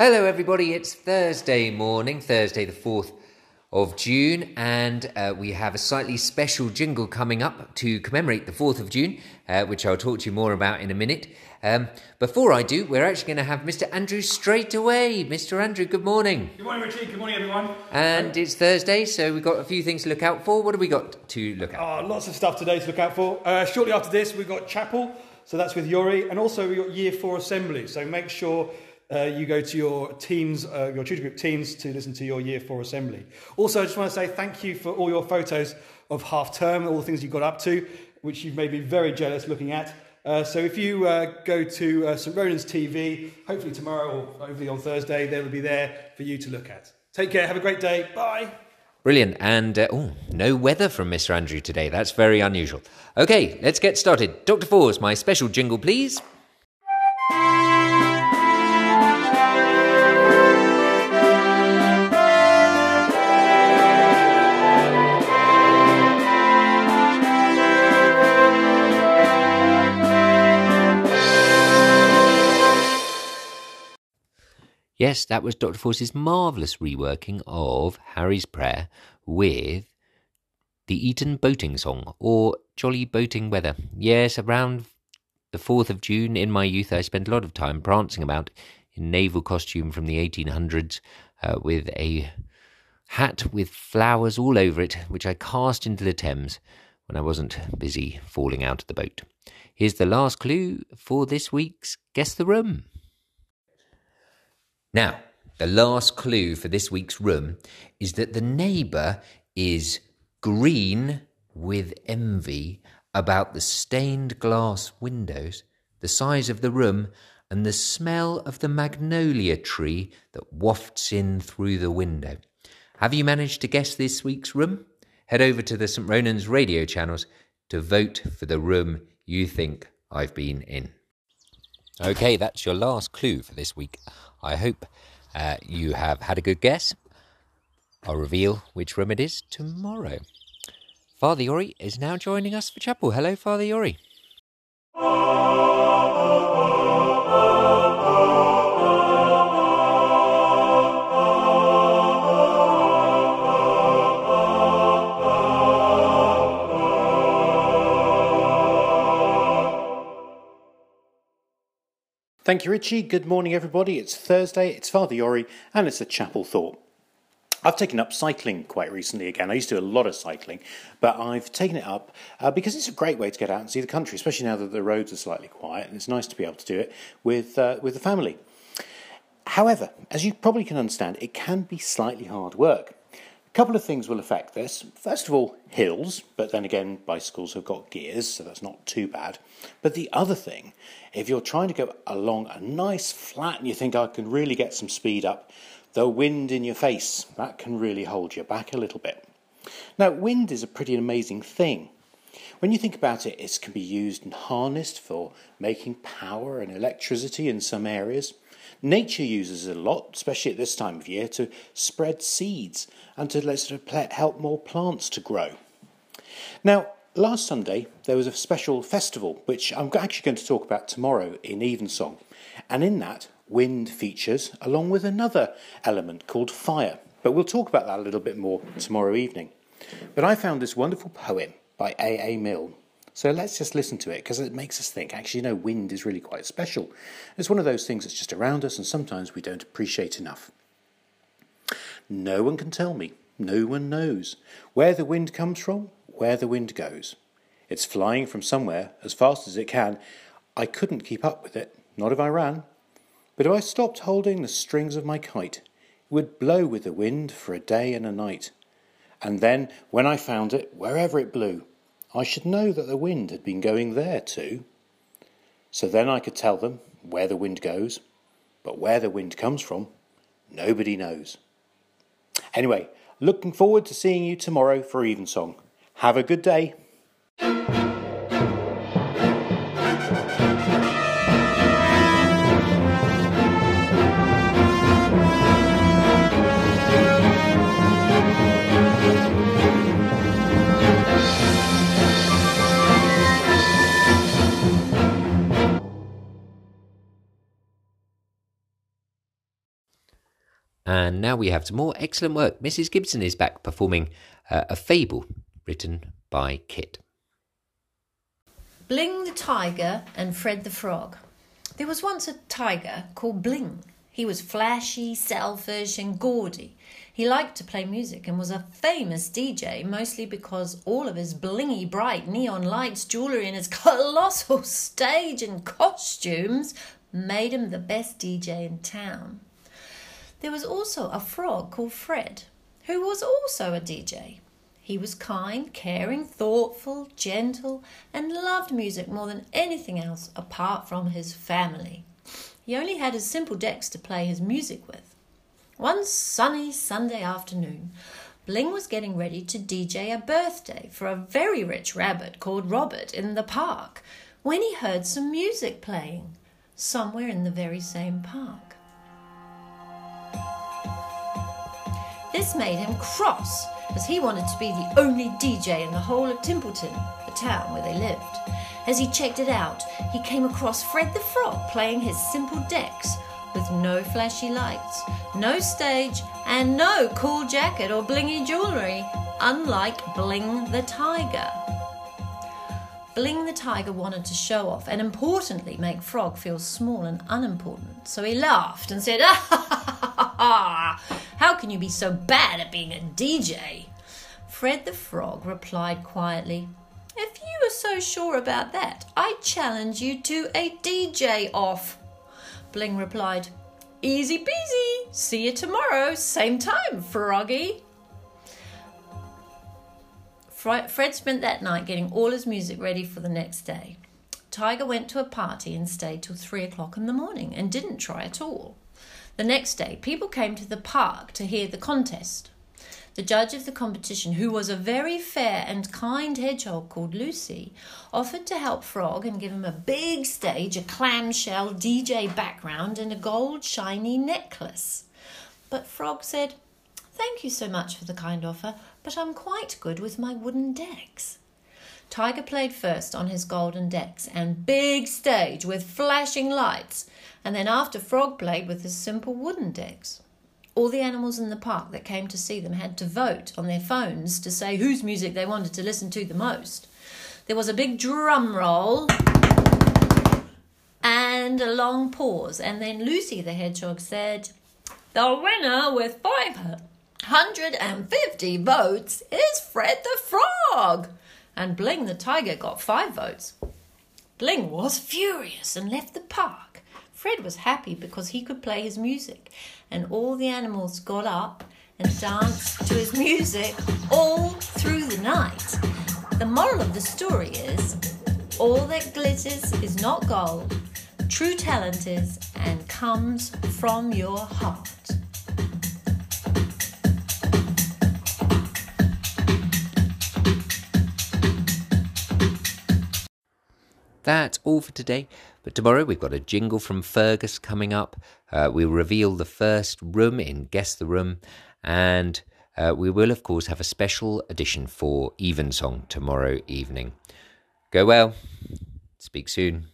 Hello, everybody. It's Thursday morning, Thursday, the 4th of June, and uh, we have a slightly special jingle coming up to commemorate the 4th of June, uh, which I'll talk to you more about in a minute. Um, before I do, we're actually going to have Mr. Andrew straight away. Mr. Andrew, good morning. Good morning, Richie. Good morning, everyone. And it's Thursday, so we've got a few things to look out for. What have we got to look at? Oh, lots of stuff today to look out for. Uh, shortly after this, we've got chapel, so that's with Iori, and also we've got year four assembly. So make sure uh, you go to your teams, uh, your tutor group teams, to listen to your year four assembly. Also, I just want to say thank you for all your photos of half term, all the things you got up to, which you've made me very jealous looking at. Uh, so if you uh, go to uh, St Ronan's TV, hopefully tomorrow or hopefully on Thursday, they will be there for you to look at. Take care. Have a great day. Bye. Brilliant. And uh, oh, no weather from Mr. Andrew today. That's very unusual. Okay, let's get started. Dr. Fours, my special jingle, please. Yes, that was Dr. Force's marvellous reworking of Harry's Prayer with the Eton Boating Song, or Jolly Boating Weather. Yes, around the 4th of June in my youth, I spent a lot of time prancing about in naval costume from the 1800s uh, with a hat with flowers all over it, which I cast into the Thames when I wasn't busy falling out of the boat. Here's the last clue for this week's Guess the Room. Now, the last clue for this week's room is that the neighbour is green with envy about the stained glass windows, the size of the room, and the smell of the magnolia tree that wafts in through the window. Have you managed to guess this week's room? Head over to the St. Ronan's radio channels to vote for the room you think I've been in. Okay, that's your last clue for this week. I hope uh, you have had a good guess. I'll reveal which room it is tomorrow. Father Iori is now joining us for chapel. Hello, Father Iori. Thank you, Richie. Good morning, everybody. It's Thursday, it's Father Iori, and it's a chapel thought. I've taken up cycling quite recently again. I used to do a lot of cycling, but I've taken it up uh, because it's a great way to get out and see the country, especially now that the roads are slightly quiet, and it's nice to be able to do it with, uh, with the family. However, as you probably can understand, it can be slightly hard work. A couple of things will affect this. First of all, hills, but then again, bicycles have got gears, so that's not too bad. But the other thing, if you're trying to go along a nice flat and you think I can really get some speed up, the wind in your face, that can really hold you back a little bit. Now, wind is a pretty amazing thing. When you think about it, it can be used and harnessed for making power and electricity in some areas. Nature uses it a lot, especially at this time of year, to spread seeds and to sort of help more plants to grow. Now, last Sunday there was a special festival which I'm actually going to talk about tomorrow in Evensong, and in that wind features along with another element called fire. But we'll talk about that a little bit more tomorrow evening. But I found this wonderful poem by A. A. Milne so let's just listen to it because it makes us think actually, you know, wind is really quite special. It's one of those things that's just around us and sometimes we don't appreciate enough. No one can tell me, no one knows where the wind comes from, where the wind goes. It's flying from somewhere as fast as it can. I couldn't keep up with it, not if I ran. But if I stopped holding the strings of my kite, it would blow with the wind for a day and a night. And then, when I found it, wherever it blew, I should know that the wind had been going there too. So then I could tell them where the wind goes, but where the wind comes from, nobody knows. Anyway, looking forward to seeing you tomorrow for Evensong. Have a good day. And now we have some more excellent work. Mrs. Gibson is back performing uh, a fable written by Kit. Bling the Tiger and Fred the Frog. There was once a tiger called Bling. He was flashy, selfish, and gaudy. He liked to play music and was a famous DJ, mostly because all of his blingy bright neon lights, jewellery, and his colossal stage and costumes made him the best DJ in town. There was also a frog called Fred, who was also a DJ. He was kind, caring, thoughtful, gentle, and loved music more than anything else apart from his family. He only had his simple decks to play his music with. One sunny Sunday afternoon, Bling was getting ready to DJ a birthday for a very rich rabbit called Robert in the park when he heard some music playing somewhere in the very same park. This made him cross as he wanted to be the only DJ in the whole of Timpleton, the town where they lived. As he checked it out, he came across Fred the Frog playing his simple decks with no flashy lights, no stage, and no cool jacket or blingy jewellery, unlike Bling the Tiger. Bling the Tiger wanted to show off and importantly make Frog feel small and unimportant, so he laughed and said, Ah, how can you be so bad at being a DJ? Fred the Frog replied quietly, If you are so sure about that, I challenge you to a DJ off. Bling replied, Easy peasy. See you tomorrow, same time, Froggy. Fred spent that night getting all his music ready for the next day. Tiger went to a party and stayed till three o'clock in the morning and didn't try at all. The next day, people came to the park to hear the contest. The judge of the competition, who was a very fair and kind hedgehog called Lucy, offered to help Frog and give him a big stage, a clamshell DJ background, and a gold shiny necklace. But Frog said, Thank you so much for the kind offer, but I'm quite good with my wooden decks. Tiger played first on his golden decks and big stage with flashing lights, and then after Frog played with his simple wooden decks. All the animals in the park that came to see them had to vote on their phones to say whose music they wanted to listen to the most. There was a big drum roll and a long pause, and then Lucy the hedgehog said, The winner with 550 votes is Fred the Frog and Bling the tiger got five votes. Bling was furious and left the park. Fred was happy because he could play his music, and all the animals got up and danced to his music all through the night. The moral of the story is all that glitters is not gold, true talent is and comes from your heart. That's all for today. But tomorrow we've got a jingle from Fergus coming up. Uh, we'll reveal the first room in Guess the Room. And uh, we will, of course, have a special edition for Evensong tomorrow evening. Go well. Speak soon.